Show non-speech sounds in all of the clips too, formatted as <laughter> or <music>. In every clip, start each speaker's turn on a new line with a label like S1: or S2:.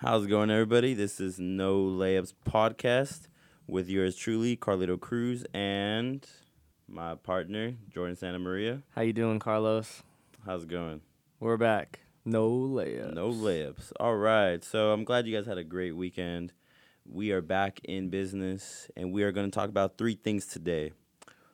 S1: How's it going, everybody? This is No Layups Podcast with yours truly, Carlito Cruz, and my partner, Jordan Santa Maria.
S2: How you doing, Carlos?
S1: How's it going?
S2: We're back. No layups.
S1: No layups. All right. So I'm glad you guys had a great weekend. We are back in business, and we are going to talk about three things today.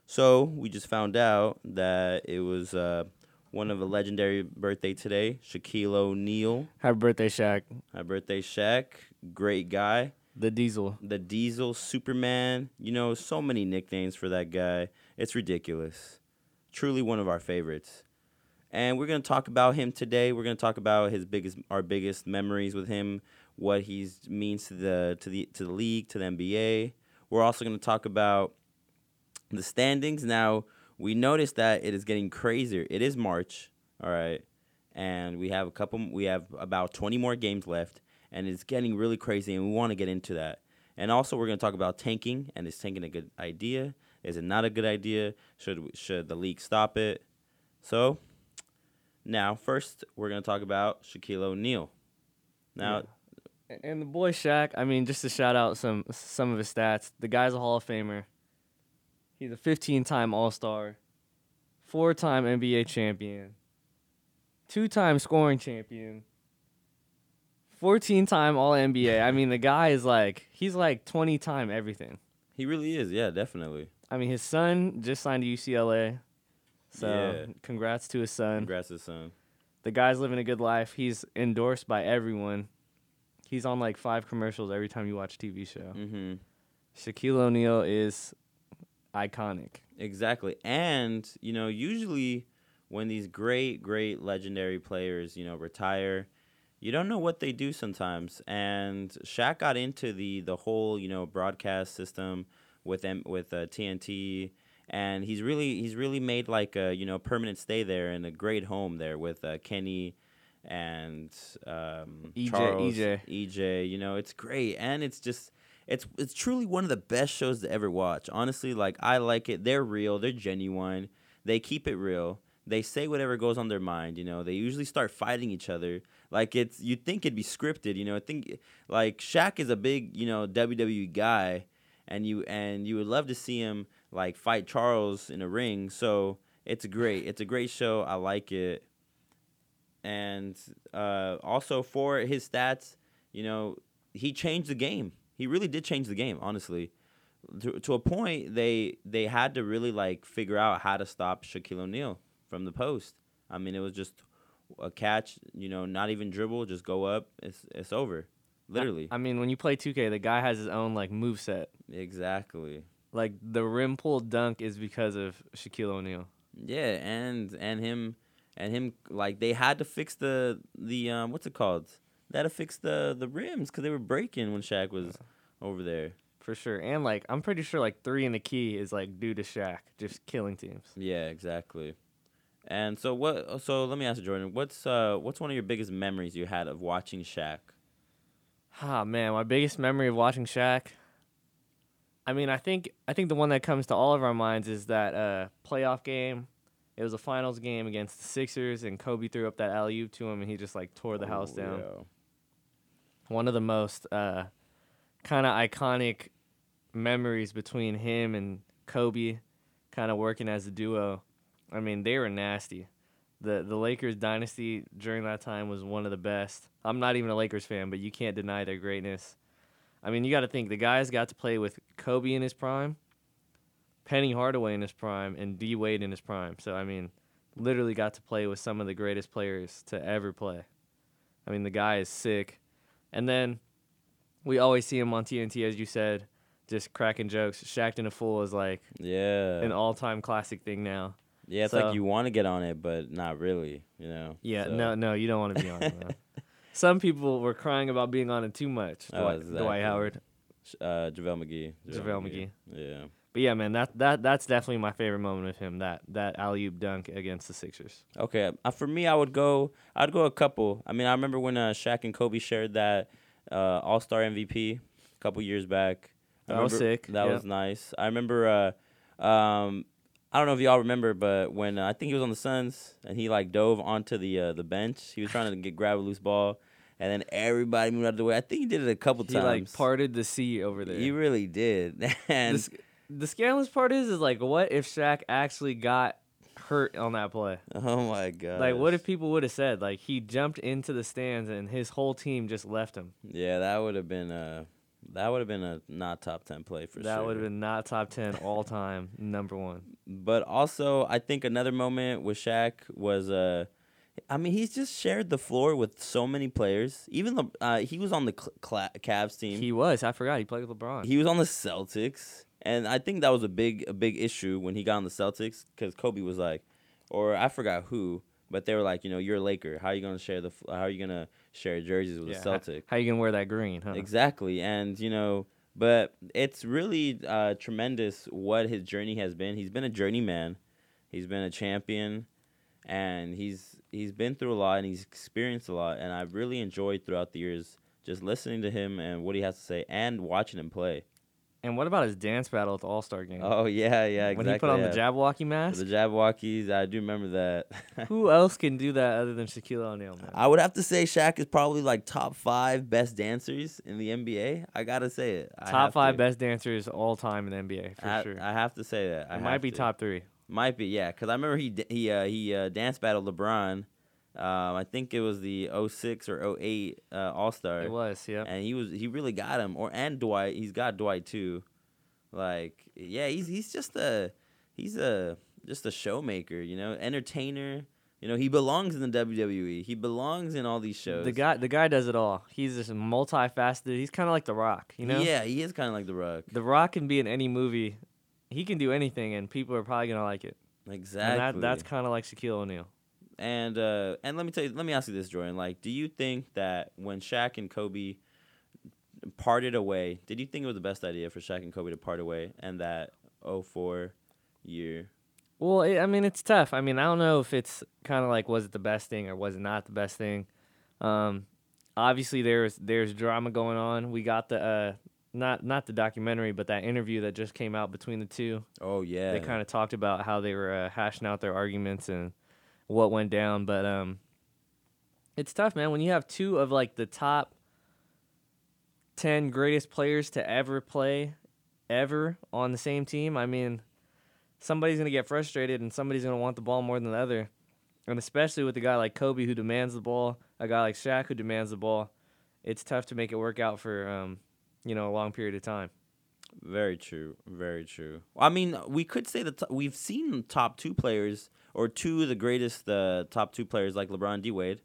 S1: So we just found out that it was uh, one of a legendary birthday today, Shaquille O'Neal.
S2: Happy birthday, Shaq.
S1: Happy birthday, Shaq. Great guy.
S2: The Diesel.
S1: The Diesel, Superman. You know, so many nicknames for that guy. It's ridiculous. Truly one of our favorites. And we're gonna talk about him today. We're gonna talk about his biggest, our biggest memories with him, what he means to the to the to the league, to the NBA. We're also gonna talk about the standings. Now we noticed that it is getting crazier. It is March, all right, and we have a couple. We have about twenty more games left, and it's getting really crazy, and we want to get into that. And also, we're gonna talk about tanking, and is tanking a good idea? Is it not a good idea? Should should the league stop it? So now, first, we're going to talk about Shaquille O'Neal. Now,
S2: yeah. and the boy Shaq. I mean, just to shout out some some of his stats. The guy's a Hall of Famer. He's a 15-time All-Star, four-time NBA champion, two-time scoring champion, 14-time All NBA. I mean, the guy is like he's like 20-time everything.
S1: He really is. Yeah, definitely.
S2: I mean, his son just signed to UCLA. So yeah. congrats to his son.
S1: Congrats to his son.
S2: The guy's living a good life. He's endorsed by everyone. He's on like five commercials every time you watch a TV show.
S1: Mm-hmm.
S2: Shaquille O'Neal is iconic.
S1: Exactly. And, you know, usually when these great, great legendary players, you know, retire, you don't know what they do sometimes. And Shaq got into the the whole, you know, broadcast system with them with uh, TNT and he's really he's really made like a you know permanent stay there and a great home there with uh, Kenny and um,
S2: EJ
S1: Charles,
S2: EJ
S1: EJ. You know, it's great and it's just it's it's truly one of the best shows to ever watch. Honestly, like I like it. They're real. They're genuine. They keep it real. They say whatever goes on their mind. You know, they usually start fighting each other. Like it's you'd think it'd be scripted. You know, I think like Shaq is a big you know WWE guy, and you and you would love to see him like fight Charles in a ring. So it's great. It's a great show. I like it. And uh, also for his stats, you know, he changed the game. He really did change the game, honestly. To, to a point, they they had to really like figure out how to stop Shaquille O'Neal from the post. I mean, it was just a catch, you know, not even dribble, just go up. It's it's over, literally.
S2: I, I mean, when you play 2K, the guy has his own like move set.
S1: Exactly.
S2: Like the rim pull dunk is because of Shaquille O'Neal.
S1: Yeah, and and him and him like they had to fix the the um what's it called? To fix the the rims because they were breaking when Shaq was over there.
S2: For sure, and like I'm pretty sure like three in the key is like due to Shaq just killing teams.
S1: Yeah, exactly. And so what? So let me ask you, Jordan. What's uh what's one of your biggest memories you had of watching Shaq?
S2: Ah man, my biggest memory of watching Shaq. I mean, I think I think the one that comes to all of our minds is that uh, playoff game. It was a finals game against the Sixers, and Kobe threw up that alley oop to him, and he just like tore the house down.
S1: Yeah.
S2: One of the most uh, kind of iconic memories between him and Kobe, kind of working as a duo. I mean, they were nasty. the The Lakers dynasty during that time was one of the best. I'm not even a Lakers fan, but you can't deny their greatness. I mean, you got to think the guys got to play with Kobe in his prime, Penny Hardaway in his prime, and D Wade in his prime. So I mean, literally got to play with some of the greatest players to ever play. I mean, the guy is sick. And then we always see him on TNT, as you said, just cracking jokes. Shaqtin' a Fool is like
S1: yeah
S2: an all time classic thing now.
S1: Yeah, it's so, like you want to get on it, but not really, you know.
S2: Yeah, so. no, no, you don't want to be on it. <laughs> Some people were crying about being on it too much.
S1: Oh,
S2: Dwight,
S1: exactly.
S2: Dwight Howard,
S1: uh, JaVale McGee,
S2: JaVale McGee.
S1: Yeah.
S2: But yeah, man, that that that's definitely my favorite moment of him. That that alley oop dunk against the Sixers.
S1: Okay, uh, for me, I would go. I'd go a couple. I mean, I remember when uh, Shaq and Kobe shared that uh, All Star MVP a couple years back. I
S2: that was sick.
S1: That
S2: yep.
S1: was nice. I remember. Uh, um, I don't know if y'all remember, but when uh, I think he was on the Suns and he like dove onto the uh, the bench, he was trying to get grab a loose ball, and then everybody moved out of the way. I think he did it a couple
S2: He
S1: times.
S2: He like parted the sea over there.
S1: He really did. <laughs> And
S2: the, sc- the scandalous part is, is like, what if Shaq actually got hurt on that play?
S1: oh my god.
S2: Like, what if people would have said like he jumped into the stands and his whole team just left him?
S1: Yeah, that would have been a that would have been a not top ten play for
S2: that
S1: sure.
S2: That would have been not top ten all time, number one.
S1: But also, I think another moment with Shaq was uh, I mean, he's just shared the floor with so many players. Even the uh, he was on the Cl- Cla- Cavs team.
S2: He was. I forgot he played with LeBron.
S1: He was on the Celtics, and I think that was a big a big issue when he got on the Celtics because Kobe was like, or I forgot who, but they were like, you know, you're a Laker. How are you gonna share the? How are you gonna share jerseys with
S2: Yeah,
S1: the
S2: how-
S1: Celtics?
S2: How, are you gonna wear that green? Huh?
S1: Exactly, and you know, but it's really uh, tremendous what his journey has been. He's been a journeyman, he's been a champion, and he's he's been through a lot and he's experienced a lot. And I've really enjoyed throughout the years just listening to him and what he has to say and watching him play.
S2: And what about his dance battle at the All Star game?
S1: Oh yeah, yeah, exactly.
S2: when he put on
S1: yeah.
S2: the Jabberwocky mask.
S1: the Jabbawockeez, I do remember that. <laughs>
S2: Who else can do that other than Shaquille O'Neal, man?
S1: I would have to say Shaq is probably like top five best dancers in the NBA. I gotta say it. I
S2: top five
S1: to.
S2: best dancers all time in the NBA for
S1: I,
S2: sure.
S1: I have to say that. I
S2: it might be
S1: to.
S2: top three.
S1: Might be, yeah. Because I remember he he uh, he uh, dance battled LeBron. Um, I think it was the 06 or 08 uh, All Star.
S2: It was, yeah.
S1: and he was he really got him. Or and Dwight, he's got Dwight too. Like, yeah, he's he's just a he's a just a showmaker, you know, entertainer. You know, he belongs in the WWE. He belongs in all these shows.
S2: The guy, the guy does it all. He's just multifaceted. He's kind of like The Rock, you know.
S1: Yeah, he is kind of like The Rock.
S2: The Rock can be in any movie. He can do anything, and people are probably gonna like it.
S1: Exactly.
S2: And that, that's kind of like Shaquille O'Neal.
S1: And uh, and let me tell you, let me ask you this, Jordan. Like, do you think that when Shaq and Kobe parted away, did you think it was the best idea for Shaq and Kobe to part away and that 04 year?
S2: Well, it, I mean, it's tough. I mean, I don't know if it's kind of like was it the best thing or was it not the best thing. Um, obviously, there's there's drama going on. We got the uh, not not the documentary, but that interview that just came out between the two.
S1: Oh yeah.
S2: They kind of talked about how they were uh, hashing out their arguments and what went down. But um, it's tough, man. When you have two of like the top ten greatest players to ever play, ever on the same team. I mean, somebody's gonna get frustrated and somebody's gonna want the ball more than the other. And especially with a guy like Kobe who demands the ball, a guy like Shaq who demands the ball, it's tough to make it work out for um, you know, a long period of time.
S1: Very true. Very true. I mean, we could say that t- we've seen top two players or two of the greatest uh, top two players like LeBron D Wade.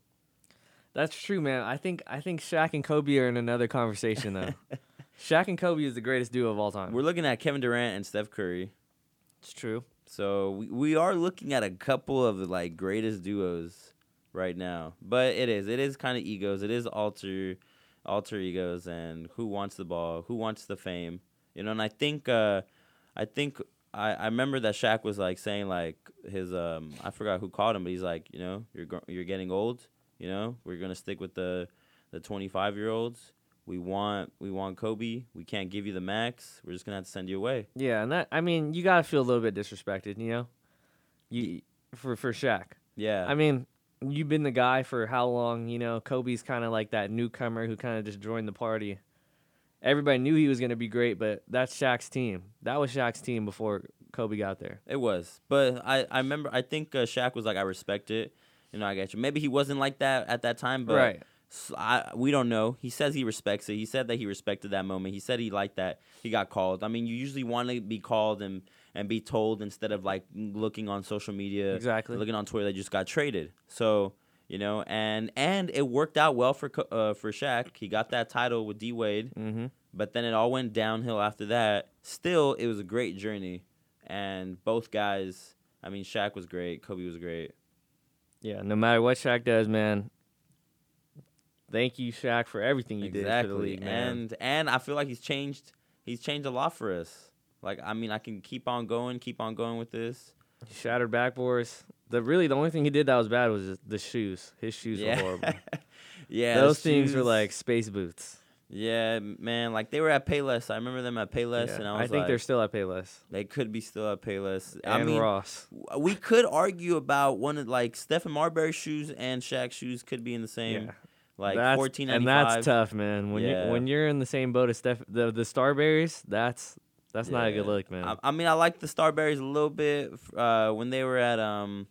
S2: That's true, man. I think I think Shaq and Kobe are in another conversation though. <laughs> Shaq and Kobe is the greatest duo of all time.
S1: We're looking at Kevin Durant and Steph Curry.
S2: it's true.
S1: So we, we are looking at a couple of the like greatest duos right now. But it is it is kind of egos. It is alter alter egos and who wants the ball, who wants the fame. You know, and I think uh I think I, I remember that Shaq was like saying like his um I forgot who called him, but he's like, you know, you're gr- you're getting old, you know? We're going to stick with the the 25-year-olds. We want we want Kobe. We can't give you the max. We're just going to have to send you away.
S2: Yeah, and that I mean, you gotta feel a little bit disrespected, you know, you for for Shaq.
S1: Yeah.
S2: I mean, you've been the guy for how long? You know, Kobe's kind of like that newcomer who kind of just joined the party. Everybody knew he was gonna be great, but that's Shaq's team. That was Shaq's team before Kobe got there.
S1: It was, but I, I remember I think uh, Shaq was like I respect it, you know I get you. Maybe he wasn't like that at that time, but
S2: right.
S1: I we don't know. He says he respects it. He said that he respected that moment. He said he liked that he got called. I mean, you usually want to be called and and be told instead of like looking on social media,
S2: Exactly.
S1: looking on Twitter that you just got traded. So you know, and and it worked out well for uh, for Shaq. He got that title with D Wade
S2: Mm-hmm.
S1: but then it all went downhill after that. Still, it was a great journey, and both guys. I mean, Shaq was great. Kobe was great.
S2: Yeah. No matter what Shaq does, man. Thank you, Shaq, for everything you did for the
S1: exactly,
S2: league, man.
S1: and and I feel like he's changed. He's changed a lot for us. Like, I mean, I can keep on going, keep on going with this.
S2: Shattered backboards. The really the only thing he did that was bad was the shoes. His shoes
S1: yeah,
S2: were horrible. <laughs>
S1: yeah.
S2: Those things were like space boots.
S1: yeah, man. Like they were at Payless. I remember them at Payless,
S2: Yeah,
S1: and I was.
S2: I, think
S1: like,
S2: they're still at Payless.
S1: they could be still at Payless.
S2: And
S1: I mean,
S2: Ross.
S1: we could argue about one of like Stephon Marbury shoes and Shaq shoes could be in the same
S2: Yeah.
S1: like fourteen
S2: and that's tough, man. When
S1: Yeah.
S2: you when you're in the same boat as Steph, the the Starburys, that's that's not a good look, man.
S1: I, I mean, I like the Starburys a little bit uh, when they were at um,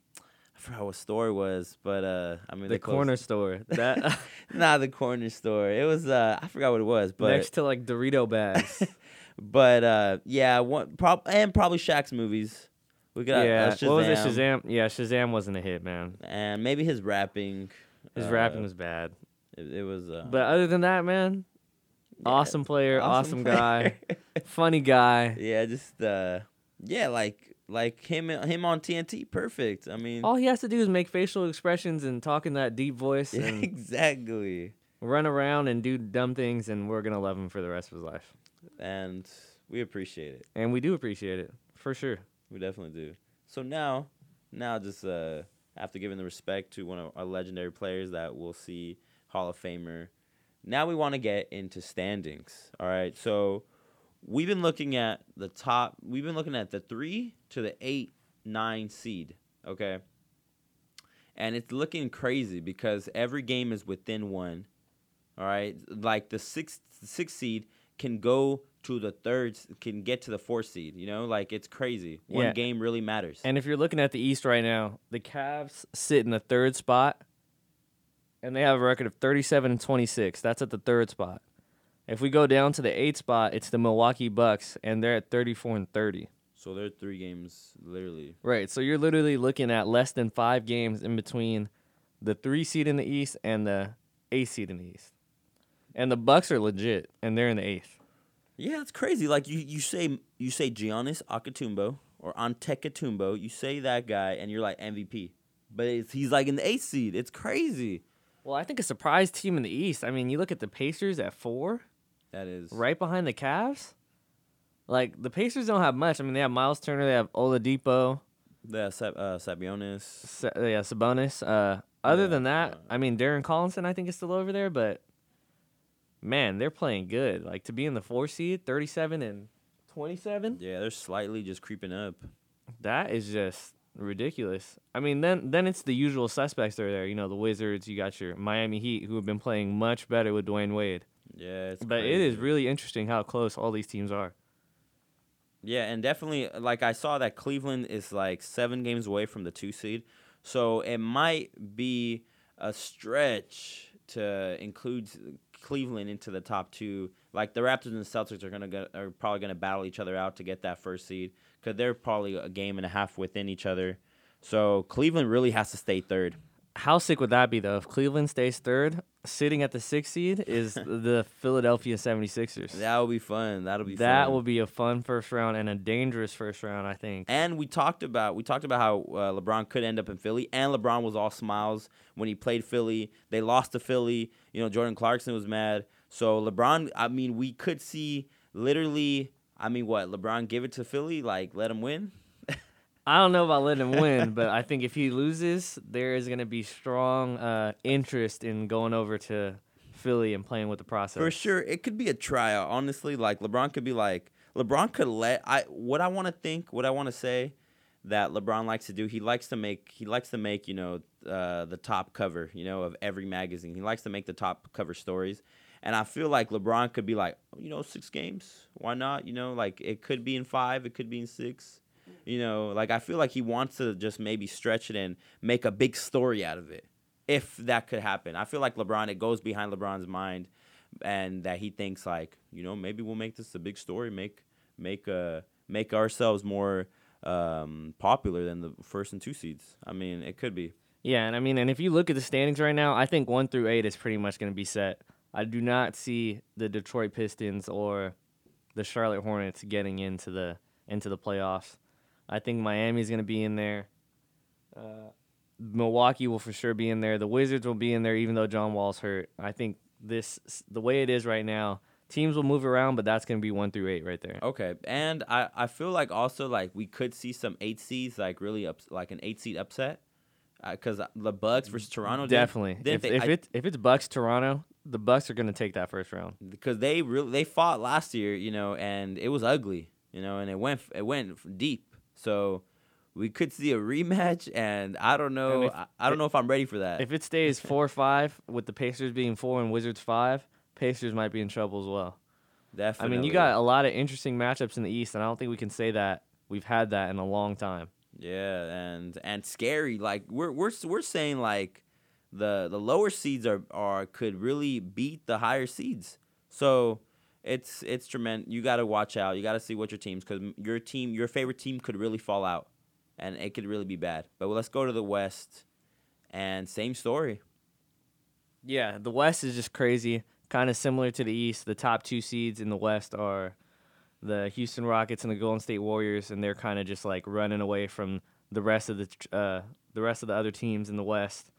S1: I forgot what store it was, but uh, I mean
S2: the
S1: they closed-
S2: corner store <laughs> that <laughs>
S1: Nah, the corner store. It was uh, I forgot what it was, but
S2: next to like Dorito bags. <laughs>
S1: but uh, yeah, one prob and probably Shaq's movies. We got
S2: yeah,
S1: uh,
S2: what was it?
S1: Shazam.
S2: Yeah, Shazam wasn't a hit, man.
S1: and maybe his rapping.
S2: His
S1: uh,
S2: rapping was bad.
S1: It, it was. Uh,
S2: But other than that, man,
S1: yeah,
S2: awesome player, awesome,
S1: player.
S2: guy, funny guy.
S1: yeah, just uh, yeah, like like him him on TNT, perfect. I mean,
S2: All he has to do is make facial expressions and talk in that deep voice <laughs> and
S1: exactly.
S2: run around and do dumb things, and we're gonna love him for the rest of his life.
S1: And we appreciate it.
S2: And we do appreciate it for sure.
S1: We definitely do. So now, now just uh, after giving the respect to one of our legendary players that we'll see Hall of Famer, now we want to get into standings. All right. So we've been looking at the top. We've been looking at the three to the eight, nine seed. Okay. And it's looking crazy because every game is within one. All right. Like the sixth, sixth seed can go to the third, can get to the fourth seed. You know, like it's crazy. One
S2: Yeah.
S1: game really matters.
S2: And if you're looking at the East right now, the Cavs sit in the third spot, and they have a record of 37 and 26. That's at the third spot. If we go down to the eighth spot, it's the Milwaukee Bucks, and they're at 34 and 30.
S1: so they're three games, literally.
S2: Right. So you're literally looking at less than five games in between the three seed in the East and the eighth seed in the East. And the Bucks are legit, and they're in the eighth.
S1: Yeah, it's crazy. Like you, you say you say Giannis Akatumbo or Antetokounmpo, you say that guy, and you're like MVP. But it's, he's like in the eighth seed. It's crazy.
S2: Well, I think a surprise team in the East. I mean, you look at the Pacers at four.
S1: That is
S2: right behind the Cavs. Like the Pacers don't have much. I mean, they have Miles Turner, they have Oladipo,
S1: Yeah, Sab- uh, Sabionis.
S2: Sa- yeah, Sabonis. Uh, other
S1: Yeah,
S2: than that,
S1: uh,
S2: I mean, Darren Collison, I think is still over there, but man, they're playing good. Like to be in the four seed, thirty-seven and twenty-seven.
S1: Yeah, they're slightly just creeping up.
S2: That is just ridiculous. I mean, then then it's the usual suspects that are there. You know, the Wizards. You got your Miami Heat, who have been playing much better with Dwyane Wade.
S1: Yeah, it's
S2: But it is really interesting how close all these teams are.
S1: Yeah, and definitely, like I saw that Cleveland is like seven games away from the two seed, so it might be a stretch to include Cleveland into the top two. Like the Raptors and the Celtics are gonna go, are probably gonna battle each other out to get that first seed because they're probably a game and a half within each other. So Cleveland really has to stay third.
S2: How sick would that be, though? If Cleveland stays third, sitting at the sixth seed is <laughs> the Philadelphia 76ers.
S1: That will be fun. That'll be
S2: That
S1: fun.
S2: will be a fun first round and a dangerous first round, I think.
S1: And we talked about we talked about how uh, LeBron could end up in Philly, and LeBron was all smiles when he played Philly. They lost to Philly. You know, Jordan Clarkson was mad. So LeBron, I mean, we could see literally. I mean, what LeBron give it to Philly? Like, let him win.
S2: I don't know about letting him win, but I think if he loses, there is going to be strong uh, interest in going over to Philly and playing with the process.
S1: For sure, it could be a tryout. Honestly, like LeBron could be like LeBron could let I what I want to think, what I want to say that LeBron likes to do. He likes to make he likes to make you know uh, the top cover you know of every magazine. He likes to make the top cover stories, and I feel like LeBron could be like you know six games, why not? You know, like it could be in five, it could be in six. You know, like I feel like he wants to just maybe stretch it and make a big story out of it. If that could happen, I feel like LeBron. It goes behind LeBron's mind and that he thinks like you know maybe we'll make this a big story make make uh make ourselves more um popular than the first and two seeds i mean it could be
S2: Yeah, and I mean, and if you look at the standings right now, I think one through eight is pretty much going to be set. I do not see the Detroit Pistons or the Charlotte Hornets getting into the into the playoffs. I think Miami's going to be in there. Uh, Milwaukee will for sure be in there. The Wizards will be in there, even though John Wall's hurt. I think this the way it is right now, teams will move around, but that's going to be one through eight right there.
S1: okay and i i feel like also like we could see some eight seeds like really up like an eight seed upset because the bucks versus toronto
S2: Definitely. If,
S1: they-
S2: if
S1: I-
S2: it if it's Bucks Toronto, the Bucks are going to take that first round.
S1: because they really they fought last year, you know, and it was ugly, you know, and it went it went deep. So we could see a rematch, and I don't know.
S2: if-
S1: I, I don't know if I'm ready for that.
S2: If it stays four five with the Pacers being four and Wizards five, Pacers might be in trouble as well.
S1: Definitely.
S2: I mean, you got a lot of interesting matchups in the East, and I don't think we can say that we've had that in a long time.
S1: Yeah, and and scary. Like we're we're we're saying like the the lower seeds are are could really beat the higher seeds. So it's it's tremendous. You got to watch out. You got to see what your teams because your team your favorite team could really fall out, and it could really be bad. But let's go to the West, and same story.
S2: Yeah, the West is just crazy. Kind of similar to the East. The top two seeds in the West are the Houston Rockets and the Golden State Warriors, and they're kind of just like running away from the rest of the uh, the rest of the other teams in the West.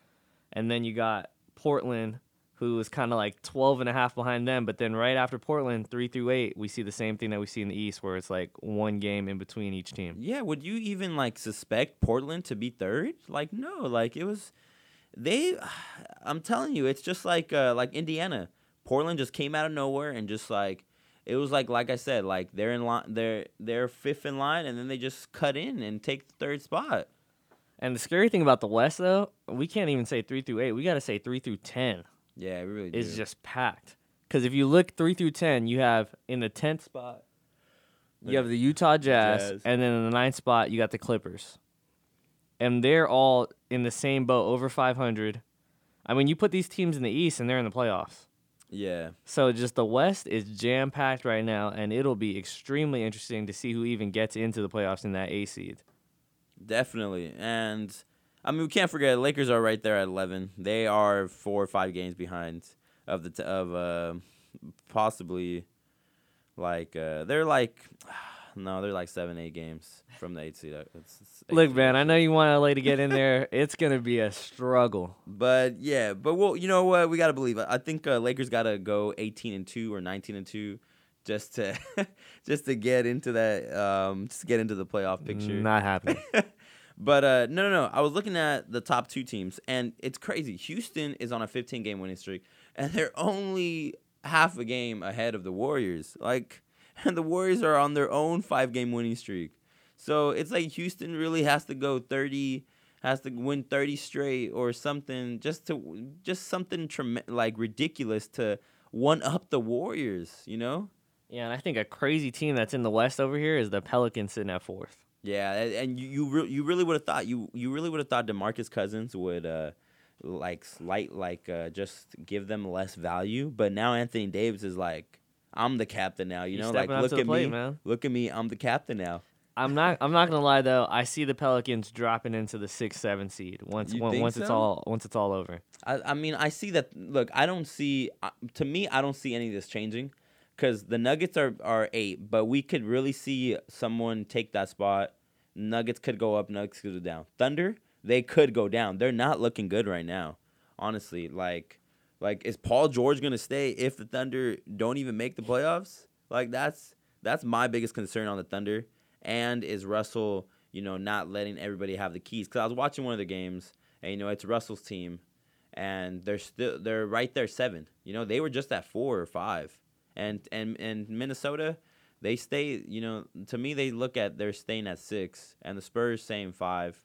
S2: And then you got Portland, who is kind of like 12 and a half behind them. But then right after Portland, three through eight, we see the same thing that we see in the East, where it's like one game in between each team.
S1: Yeah, would you even like suspect Portland to be third? Like no, like it was they <sighs> I'm telling you, it's just like uh like Indiana. Portland just came out of nowhere and just like it was like like I said, like they're in line they're they're fifth in line and then they just cut in and take the third spot.
S2: And the scary thing about the West, though, we can't even say three through eight. We got to say three through 10.
S1: Yeah, we really do.
S2: is just packed. Because if you look three through ten, you have in the tenth spot, you have the Utah Jazz,
S1: Jazz.
S2: and then in the ninth spot, you got the Clippers, and they're all in the same boat, over five hundred. I mean, you put these teams in the East, and they're in the playoffs.
S1: yeah.
S2: So just the West is jam packed right now, and it'll be extremely interesting to see who even gets into the playoffs in that A seed.
S1: Definitely. And I mean, we can't forget Lakers are right there at 11. They are 4 or 5 games behind of the t- of uh possibly like uh they're like <sighs> no, they're like 7 8 games from the 8 seed. Uh, It's, it's eight
S2: Look,
S1: seed.
S2: man, I know you want LA to get in there. <laughs> it's gonna be a struggle.
S1: But yeah, but well, you know what? We got to believe. I think uh, Lakers got to go 18 and 2 or 19 and 2 just to <laughs> just to get into that um just to get into the playoff picture.
S2: Not happening. <laughs>
S1: but uh, no, no, no. I was looking at the top two teams, and it's crazy. Houston is on a 15 game winning streak, and they're only half a game ahead of the Warriors. Like, and <laughs> the Warriors are on their own five game winning streak. So it's like Houston really has to go 30, has to win 30 straight or something, just to just something trem- like ridiculous to one up the Warriors. You know?
S2: yeah, and I think a crazy team that's in the West over here is the Pelicans sitting at fourth.
S1: Yeah, and you you, re- you really would have thought you you really would have thought DeMarcus Cousins would uh like slight like uh just give them less value, but now Anthony Davis is like I'm the captain now, you
S2: He's
S1: know, like look at
S2: plate,
S1: me,
S2: man.
S1: look at me, I'm the captain now.
S2: I'm not. I'm not gonna lie though. I see the Pelicans dropping into the six, seven seed once
S1: You
S2: on-
S1: think
S2: once it's all once it's all over.
S1: I I mean I see that. Look, I don't see uh, to me I don't see any of this changing, because the Nuggets are are eight, but we could really see someone take that spot. Nuggets could go up, Nuggets could go down. Thunder they could go down. They're not looking good right now, honestly. Like like is Paul George gonna stay if the Thunder don't even make the playoffs? Like that's that's my biggest concern on the Thunder. And is Russell, you know, not letting everybody have the keys? Because I was watching one of the games, and you know it's Russell's team, and they're still they're right there seven. You know, they were just at four or five, and and and Minnesota, they stay. You know, to me they look at they're staying at six, and the Spurs saying five.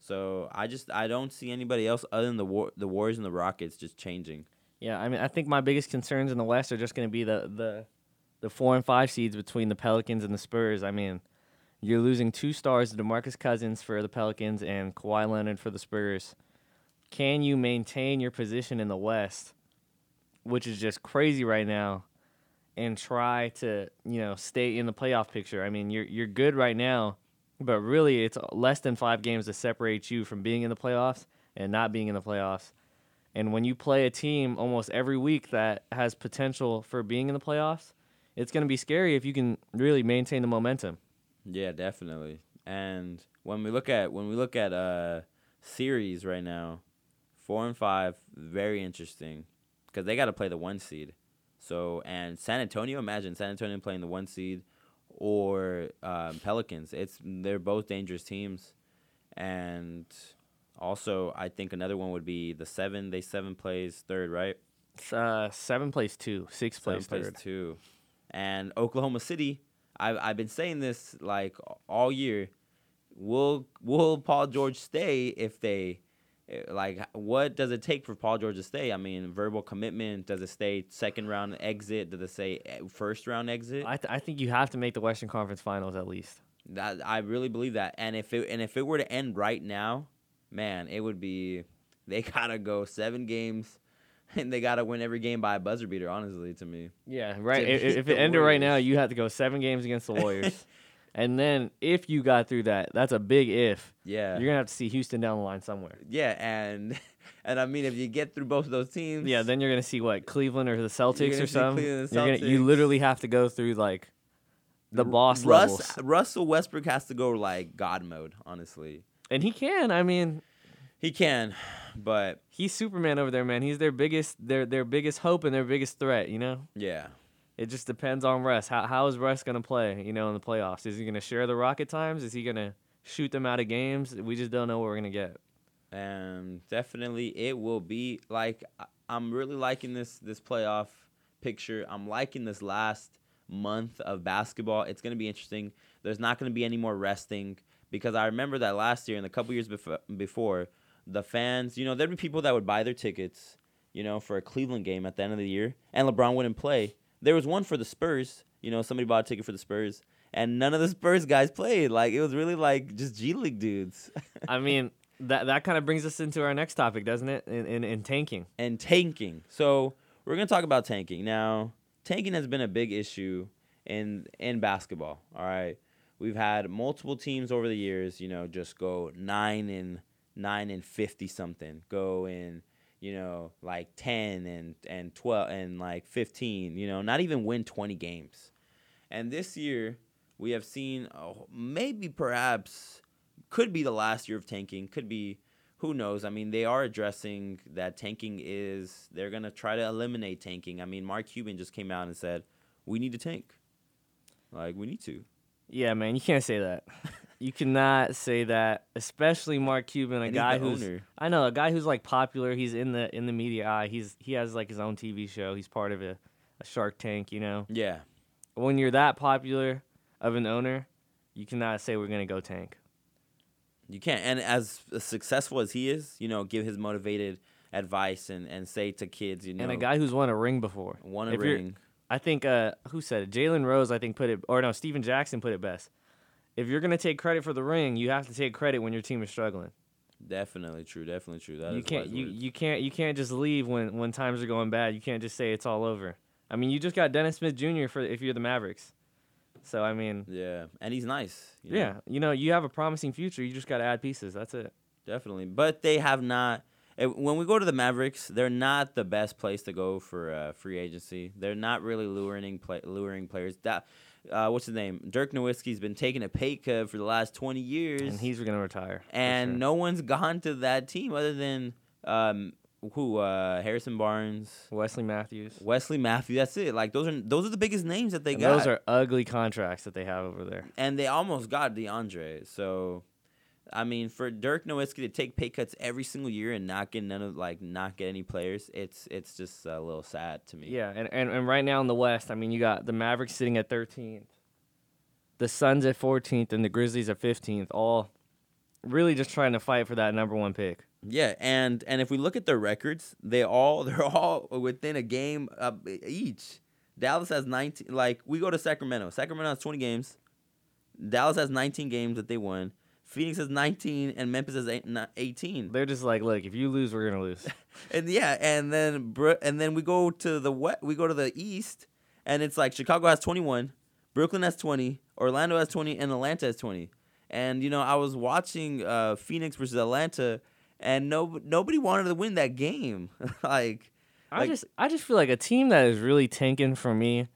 S1: So I just I don't see anybody else other than the war, the Warriors and the Rockets just changing.
S2: Yeah, I mean, I think my biggest concerns in the West are just gonna be the the the four and five seeds between the Pelicans and the Spurs. I mean, you're losing two stars, to DeMarcus Cousins for the Pelicans and Kawhi Leonard for the Spurs. Can you maintain your position in the West, which is just crazy right now, and try to you know stay in the playoff picture? I mean, you're you're good right now, but really it's less than five games to separate you from being in the playoffs and not being in the playoffs. And when you play a team almost every week that has potential for being in the playoffs, it's going to be scary if you can really maintain the momentum.
S1: Yeah, definitely. And when we look at when we look at uh series right now, four and five, very interesting because they got to play the one seed. So and San Antonio, imagine San Antonio playing the one seed or um, Pelicans. It's they're both dangerous teams, and also I think another one would be the seven. They seven plays third, right?
S2: Uh, seven plays two, six
S1: Seven
S2: plays
S1: plays
S2: third.
S1: two, and Oklahoma City. I've I've been saying this like all year. will will Paul George stay if they like what does it take for Paul George to stay? I mean, verbal commitment. Does it stay second round exit? Does it say eh, first round exit?
S2: I, th- I think you have to make the Western Conference Finals at least.
S1: That I really believe that. And if it and if it were to end right now, man, it would be they <laughs> gotta go seven games <laughs> and they gotta win every game by a buzzer beater, honestly, to me.
S2: Yeah, right. If, if <laughs> it ended right now, you have to go seven games against the Warriors. And then if you got through that, that's a big if.
S1: Yeah.
S2: You're gonna have to see Houston down the line somewhere.
S1: yeah, and <laughs> and I mean if you get through both of those teams
S2: Yeah, then you're gonna see what Cleveland or the Celtics or something.
S1: Cleveland and
S2: You're gonna, you literally have to go through like the boss
S1: Russ
S2: levels,
S1: Russell Westbrook has to go like God mode, honestly.
S2: and he can. I mean,
S1: He can, but
S2: he's Superman over there, man. He's their biggest, their their biggest hope and their biggest threat. You know,
S1: yeah.
S2: It just depends on Russ. How how is Russ gonna play? You know, in the playoffs, is he gonna share the rocket times? Is he gonna shoot them out of games? We just don't know what we're gonna get.
S1: and definitely it will be like I'm really liking this this playoff picture. I'm liking this last month of basketball. It's to be interesting. There's not to be any more resting because I remember that last year and a couple years before before the fans, you know, there'd be people that would buy their tickets, you know, for a Cleveland game at the end of the year and LeBron wouldn't play. There was one for the Spurs, you know, somebody bought a ticket for the Spurs and none of the <laughs> Spurs guys played. Like it was really like just G League dudes.
S2: I mean, that that kind of brings us into our next topic, doesn't it? In in, in tanking.
S1: and tanking. So we're gonna talk about tanking now. Tanking has been a big issue in in basketball. All right, we've had multiple teams over the years. You know, just go nine and nine and fifty something. Go in, you know, like ten and and twelve and like fifteen. You know, not even win twenty games. And this year we have seen oh, maybe perhaps could be the last year of tanking. Could be who knows? I mean, they are addressing that tanking is they're gonna try to eliminate tanking. I mean, Mark Cuban just came out and said we need to tank. Like we need to.
S2: Yeah, man, you can't say that. <laughs> you cannot say that, especially Mark Cuban, a
S1: And
S2: guy who's
S1: owner.
S2: I know a guy who's like popular. He's in the in the media eye. He's he has like his own TV show. He's part of a, a Shark Tank. You know,
S1: Yeah,
S2: when you're that popular of an owner, you cannot say we're gonna go tank.
S1: you can't. And as successful as he is, you know, give his motivated advice and and say to kids, you know,
S2: And a guy who's won a ring before.
S1: want a
S2: if
S1: ring.
S2: I think uh, who said it? Jalen Rose, I think put it, or no, Stephen Jackson put it best. If you're gonna take credit for the ring, you have to take credit when your team is struggling.
S1: Definitely true. Definitely true. That
S2: you
S1: is
S2: can't you,
S1: words.
S2: you can't you can't just leave when when times are going bad. You can't just say it's all over. I mean, you just got Dennis Smith Jr. for if you're the Mavericks. So I mean,
S1: Yeah, and he's nice. you know?
S2: yeah, you know, you have a promising future. You just got to add pieces. That's it.
S1: definitely. But they have not. eh, When we go to the Mavericks, they're not the best place to go for uh, free agency. They're not really luring play, luring players. That uh, what's his name? Dirk Nowitzki's been taking a pay cut for the last twenty years,
S2: And he's gonna retire.
S1: and
S2: sure.
S1: no one's <laughs> gone to that team other than um, who? Uh, Harrison Barnes,
S2: Wesley Matthews.
S1: Wesley Matthews. That's it. Like those are those are the biggest names that they
S2: And
S1: got.
S2: those are ugly contracts that they have over there.
S1: and they almost got DeAndre. So, I mean, for Dirk Nowitzki to take pay cuts every single year and not get none of like not get any players, it's it's just a little sad to me.
S2: Yeah, and, and, and right now in the West, I mean, you got the Mavericks sitting at 13th, the Suns at 14th, and the Grizzlies at 15th, all really just trying to fight for that number one pick.
S1: Yeah, and and if we look at their records, they all <laughs> they're all within a game uh, each. Dallas has 19. Like we go to Sacramento. Sacramento has 20 games. Dallas has 19 games that they won. Phoenix has 19 and Memphis not 18.
S2: They're just like, look, if you lose, we're gonna lose. <laughs>
S1: And yeah, and then and then we go to the west, we go to the east, and it's like Chicago has 21, Brooklyn has 20, Orlando has 20, and Atlanta has 20. And you know, I was watching uh, Phoenix versus Atlanta, and no nobody wanted to win that game. <laughs> like,
S2: I
S1: Like-
S2: just I just feel like a team that is really tanking for me,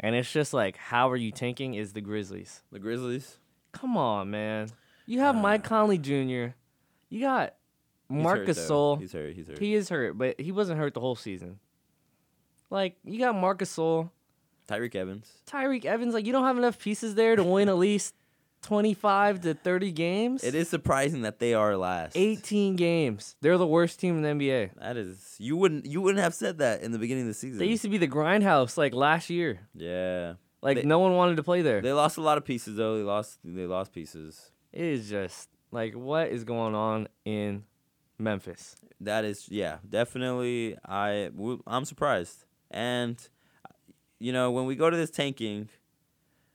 S2: and it's just like, how are you tanking? Is the Grizzlies?
S1: the Grizzlies.
S2: Come on, man. You have
S1: Uh,
S2: Mike Conley Jr. You got
S1: Marcus
S2: Marc
S1: hurt, though.
S2: Gasol.
S1: He's hurt. He's hurt.
S2: He is hurt, but he wasn't hurt the whole season. Like you got Marcus Gasol,
S1: Tyreke Evans.
S2: Tyreke Evans. Like you don't have enough pieces there to win at least twenty-five to thirty games.
S1: It is surprising that they are last.
S2: eighteen games. They're the worst team in the NBA.
S1: That is you wouldn't you wouldn't have said that in the beginning of the season.
S2: They used to be the grindhouse like last year.
S1: yeah.
S2: Like
S1: They-
S2: no one wanted to play there.
S1: They lost a lot of pieces though. They lost they lost pieces.
S2: It is just like what is going on in Memphis?
S1: That is, yeah, definitely. I w- I'm surprised, and you know when we go to this tanking,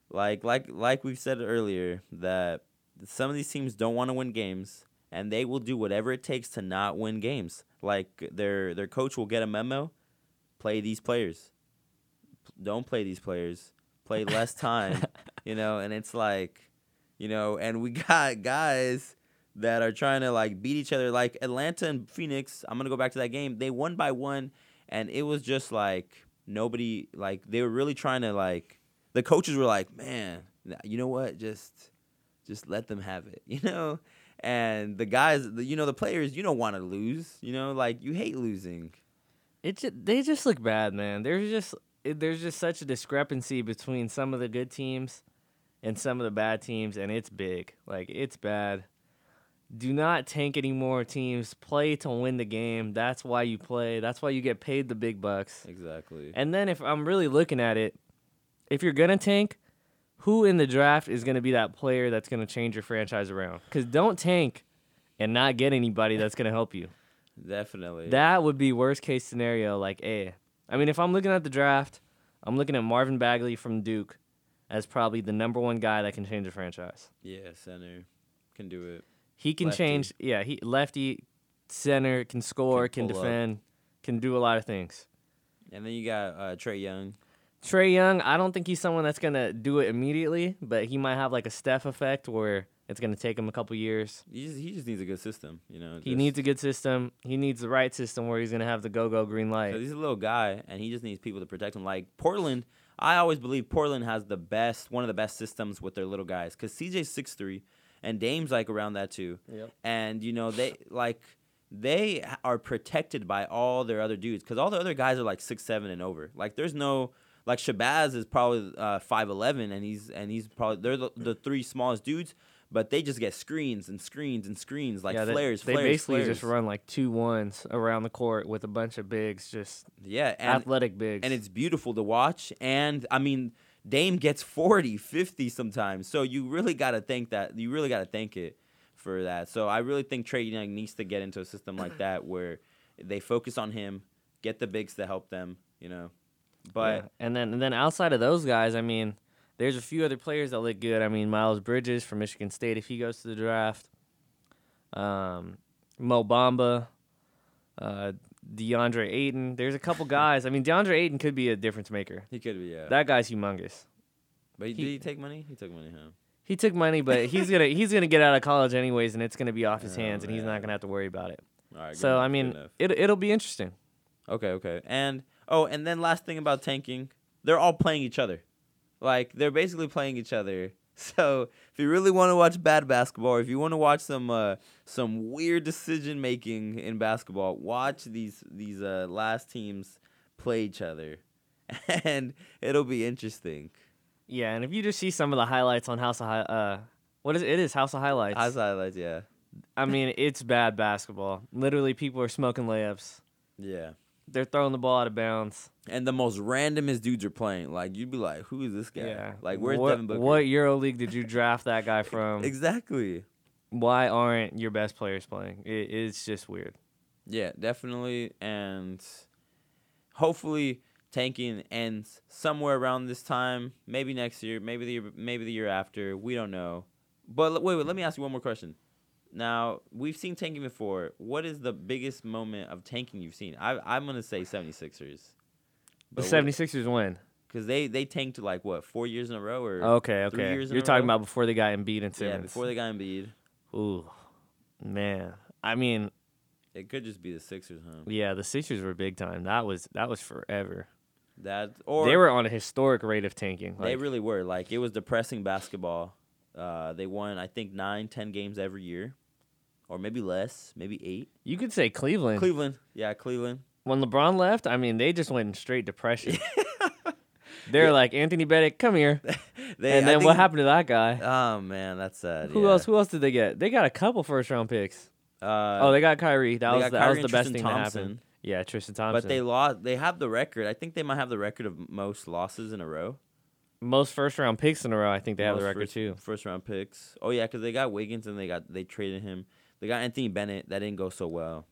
S1: like like like we've said earlier, that some of these teams don't want to win games, and they will do whatever it takes to not win games. Like their their coach will get a memo, play these players, don't play these players, play less time, <laughs> you know, and it's like, you know, and we <laughs> got guys that are trying to like beat each other. Like Atlanta and Phoenix, I'm gonna go back to that game. They won by one, and it was just like nobody like they were really trying to like the coaches were like, man, you know what, just just let them have it, <laughs> you know. And the guys, you know, the players, you don't want to lose, you know, like you hate losing.
S2: It just, they just look bad, man. There's just there's just such a discrepancy between some of the good teams and some of the bad teams, and it's big. Like it's bad. Do not tank any more teams. Play to win the game. That's why you play. That's why you get paid the big bucks.
S1: Exactly.
S2: And then if I'm really looking at it, if you're gonna tank, who in the draft is gonna be that player that's gonna change your franchise around? Because don't tank and not get anybody that's gonna help you.
S1: Definitely.
S2: That would be worst case scenario. Like, a. I mean, if I'm looking at the draft, I'm looking at Marvin Bagley from Duke as probably the number one guy that can change a franchise.
S1: yeah, center can do it.
S2: He can
S1: Lefty.
S2: change. Yeah, he lefty, center, can score,
S1: Can
S2: can,
S1: pull up.
S2: defend, can do a lot of things.
S1: And then you got uh, Trae Young.
S2: Trae Young, I don't think he's someone that's gonna do it immediately, but he might have like a Steph effect where it's gonna take him a couple years.
S1: He just, he just needs a good system, you know.
S2: He needs a good system. He needs the right system where he's gonna have the go go green light.
S1: he's a little guy, and he just needs people to protect him. Like Portland, I always believe Portland has the best, one of the best systems with their little guys. Because CJ's six three, and Dame's like around that too.
S2: Yep.
S1: And you know they like they are protected by all their other dudes because all the other guys are like six seven and over. Like there's no like Shabazz is probably uh, five eleven and he's and he's probably they're the, the three smallest dudes, but they just get screens and screens and screens like
S2: yeah, they-
S1: flares.
S2: They,
S1: flares,
S2: basically
S1: flares.
S2: just run like two ones around the court with a bunch of bigs, just
S1: yeah, and
S2: athletic bigs.
S1: and it's beautiful to watch. And I mean, Dame gets 40, 50 sometimes. So you really got to thank that. You really got to thank it for that. So I really think Trae Young needs to get into a system like that <clears throat> where they focus on him, get the bigs to help them, you know. But
S2: Yeah. and then and then outside of those guys, I mean, there's a few other players that look good. I mean, Miles Bridges from Michigan State if he goes to the draft. Um, Mo Bamba, uh, DeAndre Ayton. There's a couple <laughs> guys. I mean, DeAndre Ayton could be a difference maker.
S1: he could be, yeah.
S2: That guy's humongous.
S1: but he,
S2: he-
S1: did he take money? He took money, huh?
S2: He took money, but <laughs> he's gonna he's gonna get out of college anyways, and it's gonna be off his
S1: Oh,
S2: hands, and he's not gonna have to worry about it.
S1: All right.
S2: So I
S1: enough, good
S2: mean, it it'll be interesting.
S1: Okay, okay. And oh, and then last thing about tanking, they're all playing each other. Like they're basically playing each other. <laughs> So if you really want to watch bad basketball, or if you want to watch some uh, some weird decision making in basketball, watch these these uh, last teams play each other, <laughs> and it'll be interesting.
S2: Yeah, and if you just see some of the highlights on House of Hi- uh, what is it? It is House of Highlights.
S1: House of highlights, yeah,
S2: I mean, it's bad basketball. Literally, people are smoking layups.
S1: yeah.
S2: They're throwing the ball out of bounds.
S1: And the most randomest dudes are playing. Like you'd be like, "Who is this guy?
S2: Yeah.
S1: Like where's
S2: what,
S1: Devin Booker?"
S2: What Euro League did you draft that guy <laughs> from?
S1: exactly.
S2: Why aren't your best players playing? It, it's just weird.
S1: Yeah, definitely. And hopefully tanking ends somewhere around this time, maybe next year, maybe the year, maybe the year after. We don't know. But wait, wait, let me ask you one more question. Now, we've seen tanking before. What is the biggest moment of tanking you've seen? I I'm going to say 76ers.
S2: The 76ers win.
S1: Cuz they they tanked like what, 4 years in a row or
S2: Okay,
S1: three
S2: okay.
S1: years
S2: You're talking
S1: row?
S2: about before they got Embiid and Simmons.
S1: Yeah, before they got Embiid.
S2: Ooh, man. I mean,
S1: It could just be the Sixers, huh?
S2: yeah, the Sixers were big time. That was that was forever.
S1: That or
S2: they were on a historic rate of tanking.
S1: They really were. Like it was depressing basketball. Uh, they won, I think, nine, ten games every year, or maybe less, maybe eight.
S2: you could say Cleveland.
S1: Cleveland, yeah, Cleveland.
S2: when LeBron left, I mean, they just went in straight depression. <laughs> They're like Anthony Bennett, come here. <laughs>
S1: They,
S2: and then what happened to that guy?
S1: Oh man, that's sad.
S2: Who
S1: yeah.
S2: else? Who else did they get? They got a couple first round picks.
S1: Uh,
S2: oh, they got Kyrie. That was
S1: got
S2: that was the best
S1: Tristan
S2: thing
S1: Thompson,
S2: that happened. Yeah, Tristan Thompson.
S1: But they lost. They have the record. I think they might have the record of most losses in a row.
S2: most first round picks in a row. I think they have the record
S1: first,
S2: too.
S1: First round picks. Oh yeah, because they got Wiggins and they got they traded him. They got Anthony Bennett. That didn't go so well.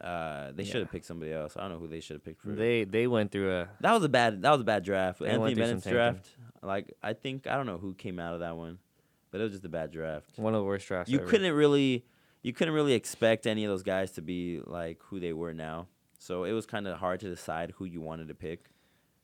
S1: Uh, they
S2: Yeah.
S1: should have picked somebody else. I don't know who they should have picked for.
S2: They they went through a
S1: that was a bad. That was a bad draft. Anthony
S2: went through some
S1: Bennett's draft. Like I think I don't know who came out of that one, but it was just a bad draft.
S2: one of the worst drafts.
S1: You
S2: ever.
S1: couldn't really, you couldn't really expect any of those guys to be like who they were now. So it was kind of hard to decide who you wanted to pick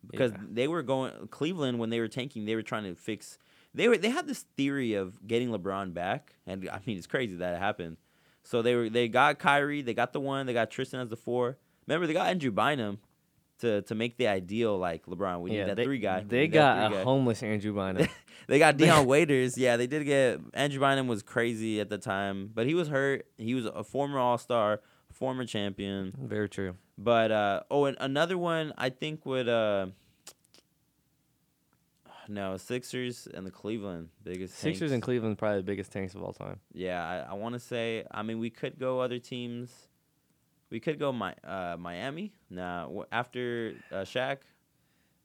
S1: because
S2: Yeah.
S1: they were going Cleveland when they were tanking. They were trying to fix. They were they had this theory of getting LeBron back, and I mean it's crazy that it happened. So they were they got Kyrie, they got the one, they got Tristan as the four. Remember they got Andrew Bynum to to make the ideal like LeBron. We
S2: yeah,
S1: need that
S2: they,
S1: three guy.
S2: They got a
S1: guy.
S2: homeless Andrew Bynum. <laughs>
S1: They got Dion <laughs> Waiters. Yeah, they did get Andrew Bynum was crazy at the time, but he was hurt. He was a former All Star, former champion.
S2: Very true.
S1: But uh, oh, and another one I think would uh, no Sixers and the Cleveland biggest
S2: Sixers
S1: tanks.
S2: and Cleveland probably the biggest tanks of all time.
S1: Yeah, I, I want to say. I mean, we could go other teams. We could go my uh, Miami. Nah, wh- after uh, Shaq,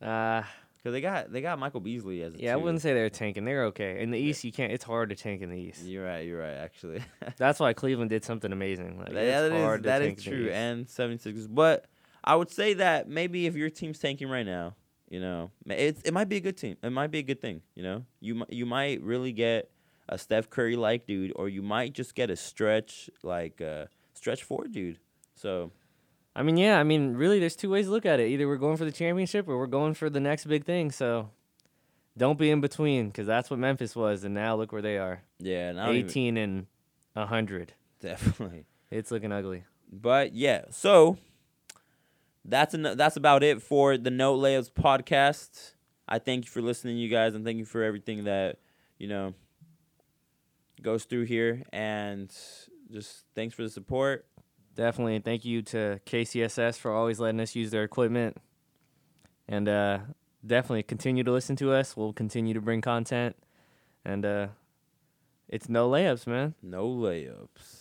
S2: Uh
S1: because they got they got Michael Beasley as a
S2: yeah, I wouldn't say they're tanking. They're okay. In the East, you can't. It's hard to tank in the East.
S1: You're right. You're right. Actually. <laughs>
S2: That's why Cleveland did something amazing. Like,
S1: That- that is that is true, and 76ers. But I would say that maybe if your team's tanking right now, you know, it's it might be a good team. It might be a good thing. You know, you you might really get a Steph Curry like dude, or you might just get a stretch like uh, stretch four dude. So
S2: I mean, yeah. I mean, really, there's two ways to look at it. Either we're going for the championship or we're going for the next big thing. So don't be in between, because that's what Memphis was, and now look where they are.
S1: yeah, and I don't even-
S2: 18 and 100.
S1: definitely.
S2: It's looking ugly.
S1: But yeah, so that's en- that's about it for the No Layups podcast. I thank you for listening, you guys, and thank you for everything that you know goes through here, and just thanks for the support.
S2: Definitely. Thank you to KCSS for always letting us use their equipment. And uh, definitely continue to listen to us. We'll continue to bring content. And uh, it's no layups, man.
S1: No layups.